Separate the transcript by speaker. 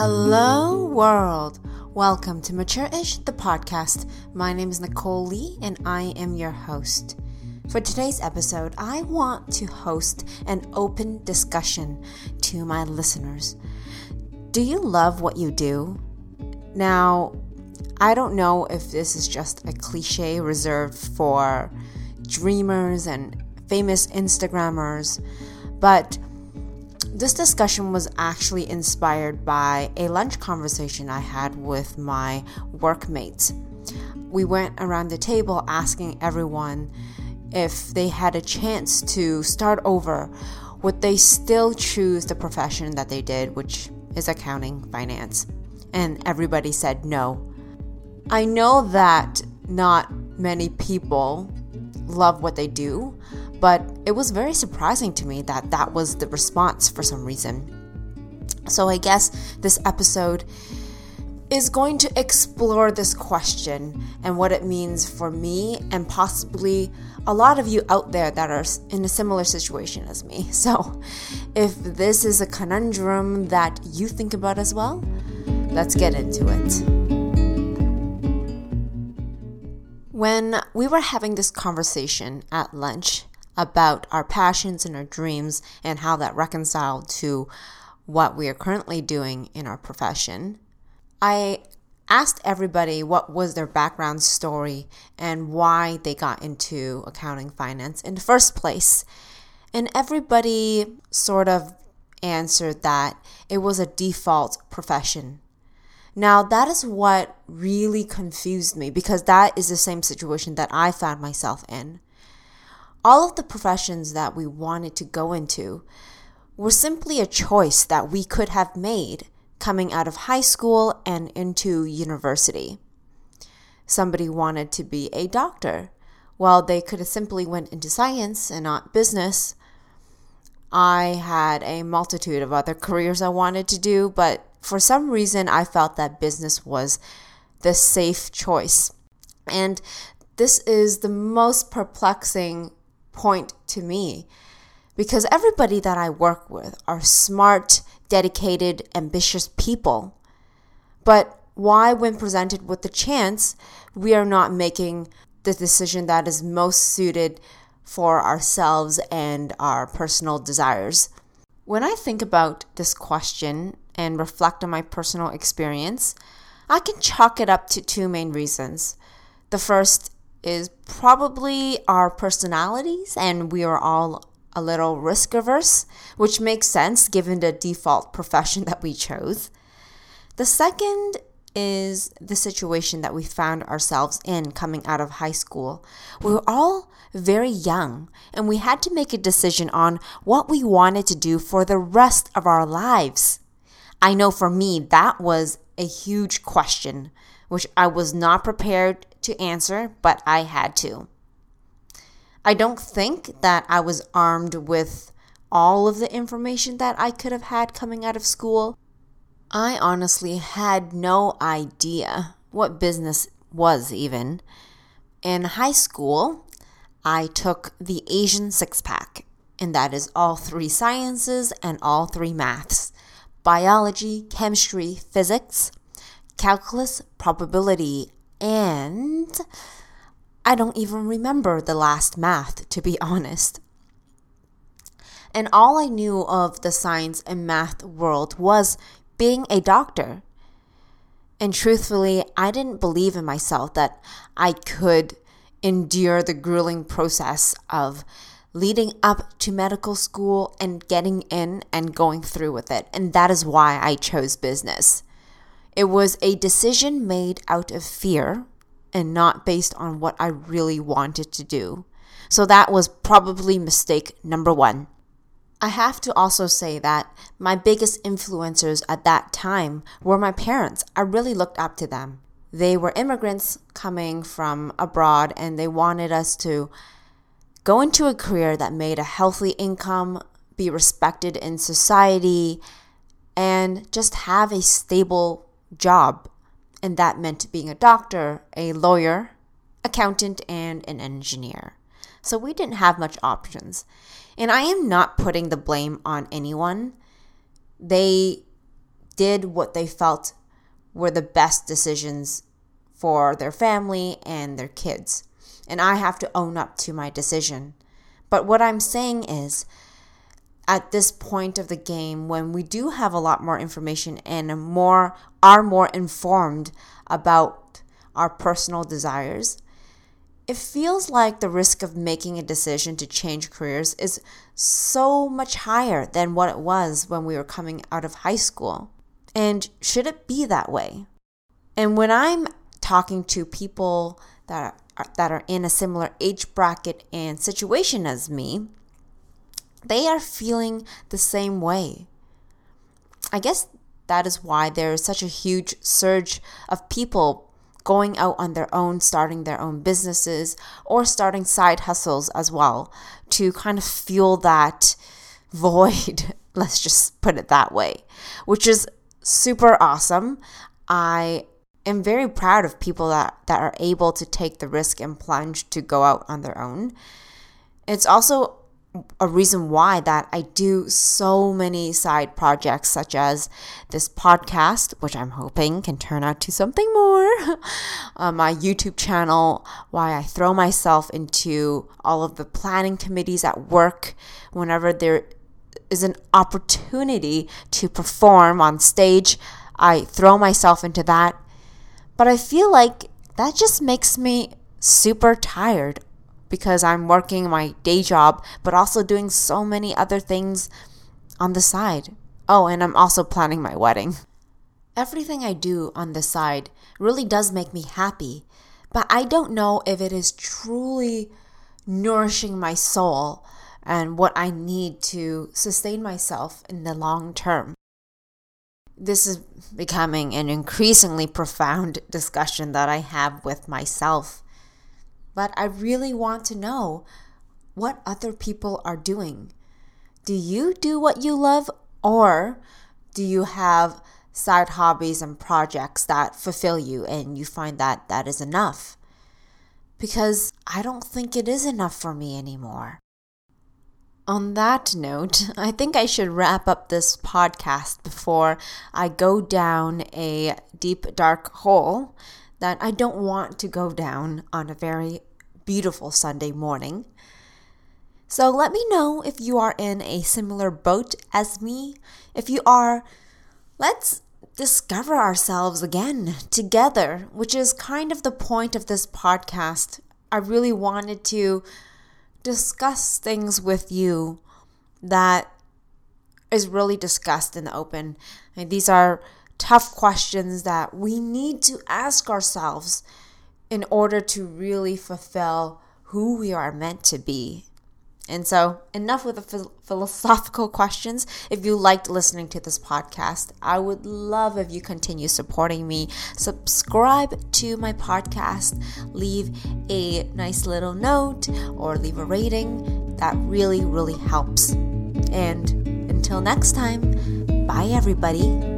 Speaker 1: Hello, world. Welcome to Mature Ish, the podcast. My name is Nicole Lee, and I am your host. For today's episode, I want to host an open discussion to my listeners. Do you love what you do? Now, I don't know if this is just a cliche reserved for dreamers and famous Instagrammers, but this discussion was actually inspired by a lunch conversation I had with my workmates. We went around the table asking everyone if they had a chance to start over, would they still choose the profession that they did, which is accounting, finance? And everybody said no. I know that not many people love what they do, but it was very surprising to me that that was the response for some reason. So I guess this episode is going to explore this question and what it means for me and possibly a lot of you out there that are in a similar situation as me. So, if this is a conundrum that you think about as well, let's get into it. When we were having this conversation at lunch about our passions and our dreams and how that reconciled to what we are currently doing in our profession, I asked everybody what was their background story and why they got into accounting finance in the first place. And everybody sort of answered that it was a default profession. Now, that is what really confused me because that is the same situation that I found myself in. All of the professions that we wanted to go into were simply a choice that we could have made coming out of high school and into university. Somebody wanted to be a doctor. Well, they could have simply went into science and not business. I had a multitude of other careers I wanted to do, but for some reason I felt that business was the safe choice. And this is the most perplexing point to me because everybody that I work with are smart, dedicated, ambitious people. But why, when presented with the chance, we are not making the decision that is most suited for ourselves and our personal desires? When I think about this question and reflect on my personal experience, I can chalk it up to two main reasons. The first is probably our personalities, and we are all a little risk averse, which makes sense given the default profession that we chose. The second is the situation that we found ourselves in coming out of high school. We were all very young and we had to make a decision on what we wanted to do for the rest of our lives. I know for me, that was a huge question, which I was not prepared to answer, but I had to. I don't think that I was armed with all of the information that I could have had coming out of school. I honestly had no idea what business was even. In high school, I took the Asian six pack, and that is all three sciences and all three maths biology, chemistry, physics, calculus, probability, and I don't even remember the last math, to be honest. And all I knew of the science and math world was being a doctor. And truthfully, I didn't believe in myself that I could endure the grueling process of leading up to medical school and getting in and going through with it. And that is why I chose business. It was a decision made out of fear and not based on what I really wanted to do. So that was probably mistake number one. I have to also say that my biggest influencers at that time were my parents. I really looked up to them. They were immigrants coming from abroad and they wanted us to go into a career that made a healthy income, be respected in society, and just have a stable job. And that meant being a doctor, a lawyer, accountant, and an engineer. So we didn't have much options. And I am not putting the blame on anyone. They did what they felt were the best decisions for their family and their kids. And I have to own up to my decision. But what I'm saying is, at this point of the game, when we do have a lot more information and more are more informed about our personal desires, it feels like the risk of making a decision to change careers is so much higher than what it was when we were coming out of high school. And should it be that way? And when I'm talking to people that are, that are in a similar age bracket and situation as me, they are feeling the same way. I guess that is why there is such a huge surge of people going out on their own, starting their own businesses, or starting side hustles as well to kind of fuel that void. Let's just put it that way, which is super awesome. I am very proud of people that, that are able to take the risk and plunge to go out on their own. It's also a reason why that I do so many side projects such as this podcast, which I'm hoping can turn out to something more, uh, my YouTube channel, why I throw myself into all of the planning committees at work whenever there is an opportunity to perform on stage. I throw myself into that but I feel like that just makes me super tired because I'm working my day job, but also doing so many other things on the side. Oh, and I'm also planning my wedding. Everything I do on the side really does make me happy, but I don't know if it is truly nourishing my soul and what I need to sustain myself in the long term this is becoming an increasingly profound discussion that I have with myself. But I really want to know what other people are doing. Do you do what you love, or do you have side hobbies and projects that fulfill you and you find that that is enough? Because I don't think it is enough for me anymore. On that note, I think I should wrap up this podcast before I go down a deep, dark hole that I don't want to go down on a very beautiful Sunday morning. So let me know if you are in a similar boat as me. If you are, let's discover ourselves again together, which is kind of the point of this podcast. I really wanted to discuss things with you that is really discussed in the open. These are tough questions that we need to ask ourselves in order to really fulfill who we are meant to be and so, enough with the philosophical questions. If you liked listening to this podcast, I would love if you continue supporting me. Subscribe to my podcast, leave a nice little note, or leave a rating. That really, really helps. And until next time, bye, everybody.